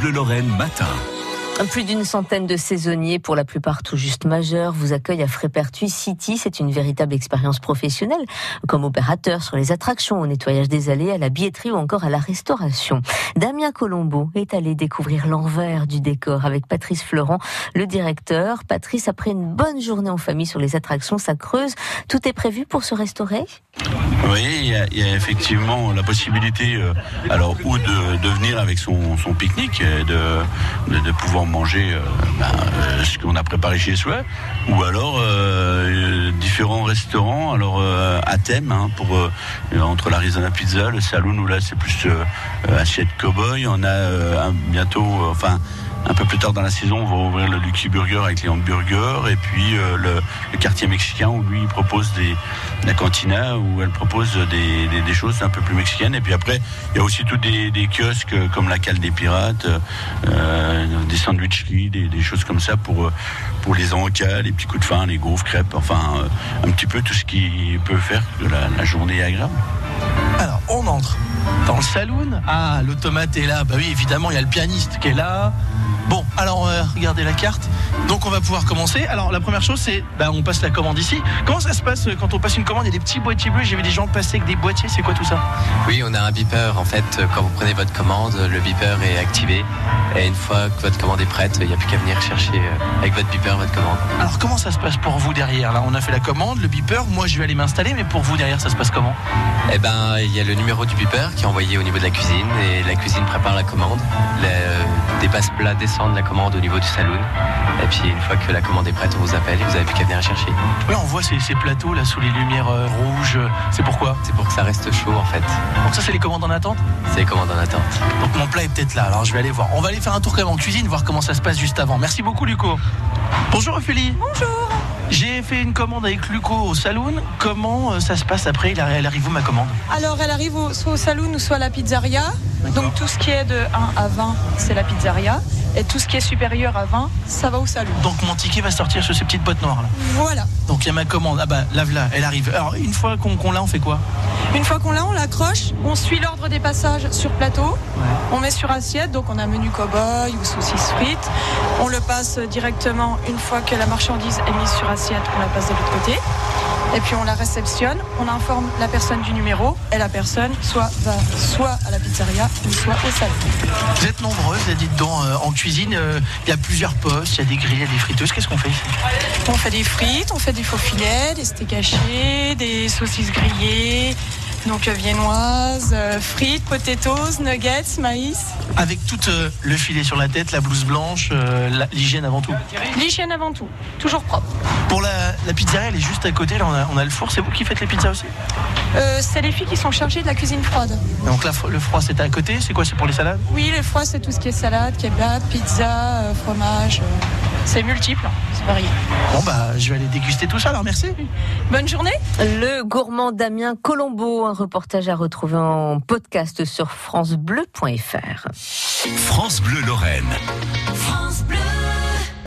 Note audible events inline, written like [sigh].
Bleu Lorraine matin. Plus d'une centaine de saisonniers, pour la plupart tout juste majeurs, vous accueillent à Frépertuis City. C'est une véritable expérience professionnelle, comme opérateur sur les attractions, au nettoyage des allées, à la billetterie ou encore à la restauration. Damien Colombo est allé découvrir l'envers du décor avec Patrice Florent, le directeur. Patrice, après une bonne journée en famille sur les attractions, ça creuse. Tout est prévu pour se restaurer? Oui, il y, a, il y a effectivement la possibilité, euh, alors, ou de, de venir avec son, son pique-nique, de, de, de pouvoir manger euh, ben, euh, ce qu'on a préparé chez soi, ou alors euh, différents restaurants, alors euh, à thème, hein, pour euh, entre l'Arizona Pizza, le Saloon, où là c'est plus assiette cowboy, on a un- bientôt, enfin un peu plus tard dans la saison, on va ouvrir le Lucky Burger avec les hamburgers et puis euh, le, quartier mexicain où lui propose des la cantina où elle propose des, des, choses un peu plus mexicaines et puis après il y a aussi tous des, kiosques comme la cale des pirates, euh, des sandwicheries, des, des choses comme ça pour pour les encas, les petits coups de faim, les gaufres, crêpes, enfin euh, un petit peu tout ce qui peut faire que la, journée agréable. Alors, on entre dans le saloon. Ah, l'automate est là. Bah oui, évidemment, il y a le pianiste qui est là. Bon, alors, euh, regardez la carte. Donc, on va pouvoir commencer. Alors, la première chose, c'est, bah, on passe la commande ici. Comment ça se passe euh, quand on passe une commande? Il y a des petits boîtiers bleus. J'ai vu des gens passer avec des boîtiers. C'est quoi tout ça? Oui, on a un beeper. En fait, quand vous prenez votre commande, le beeper est activé. Et une fois que votre commande est prête, il n'y a plus qu'à venir chercher euh, avec votre beeper votre commande. Alors, comment ça se passe pour vous derrière? Là, on a fait la commande, le beeper. Moi, je vais aller m'installer. Mais pour vous derrière, ça se passe comment? Eh ben, il y a le numéro du beeper qui est envoyé au niveau de la cuisine et la cuisine prépare la commande. Les, euh, des passe-plats descendent la commande au niveau du saloon. Et puis, une fois que la commande est prête, on vous appelle et vous avez plus qu'à venir la chercher. Oui, on voit ces, ces plateaux là sous les lumières euh, rouges. C'est pourquoi? C'est pour que ça reste chaud, en fait. Donc, ça, c'est les commandes en attente? C'est les commandes en attente. Donc mon plat est peut-être là, alors je vais aller voir. On va aller faire un tour quand même en cuisine, voir comment ça se passe juste avant. Merci beaucoup Luco. Bonjour Ophélie. Bonjour. J'ai fait une commande avec Luco au saloon. Comment euh, ça se passe après? Elle arrive où ma commande? Alors, elle arrive soit au saloon ou soit à la pizzeria. Donc, tout ce qui est de 1 à 20, c'est la pizzeria. Et tout ce qui est supérieur à 20, ça va au saloon. Donc mon ticket va sortir sur ces petites boîtes noires là. Voilà. Donc il y a ma commande. Ah bah lave-la, elle arrive. Alors une fois qu'on qu'on l'a, on fait quoi? Une fois qu'on l'a, on l'accroche. On suit l'ordre des passages sur plateau. On met sur assiette. Donc, on a menu cow-boy ou saucisse frites. On le passe directement une fois que la marchandise est mise sur assiette. On la passe de l'autre côté. Et puis on la réceptionne, on informe la personne du numéro et la personne soit va soit à la pizzeria ou soit au salon. Vous êtes nombreuses, dites donc, euh, en cuisine. euh, Il y a plusieurs postes, il y a des grilles, il y a des friteuses. Qu'est-ce qu'on fait ici? On fait des frites, on fait des faux filets, des steaks hachés, des saucisses grillées, donc euh, viennoises, euh, frites, potatoes, nuggets, maïs. Avec tout euh, le filet sur la tête, la blouse blanche, euh, la- l'hygiène avant tout. L'hygiène avant tout, toujours propre. Pour la, la pizzeria, elle est juste à côté. Là, on a, on a le four. C'est vous qui faites les pizzas aussi Euh, c'est les filles qui sont chargées de la cuisine froide. Donc là, le froid, c'est à côté. C'est quoi C'est pour les salades? Oui, le froid, c'est tout ce qui est salade, kebab, pizza, euh, fromage. euh, c'est multiple, hein, c'est varié. Bon, bah, je vais aller déguster tout ça. Alors, merci. [laughs] Bonne journée Le gourmand Damien Colombo, un reportage à retrouver en podcast sur francebleu.fr. France Bleu Lorraine. France Bleu.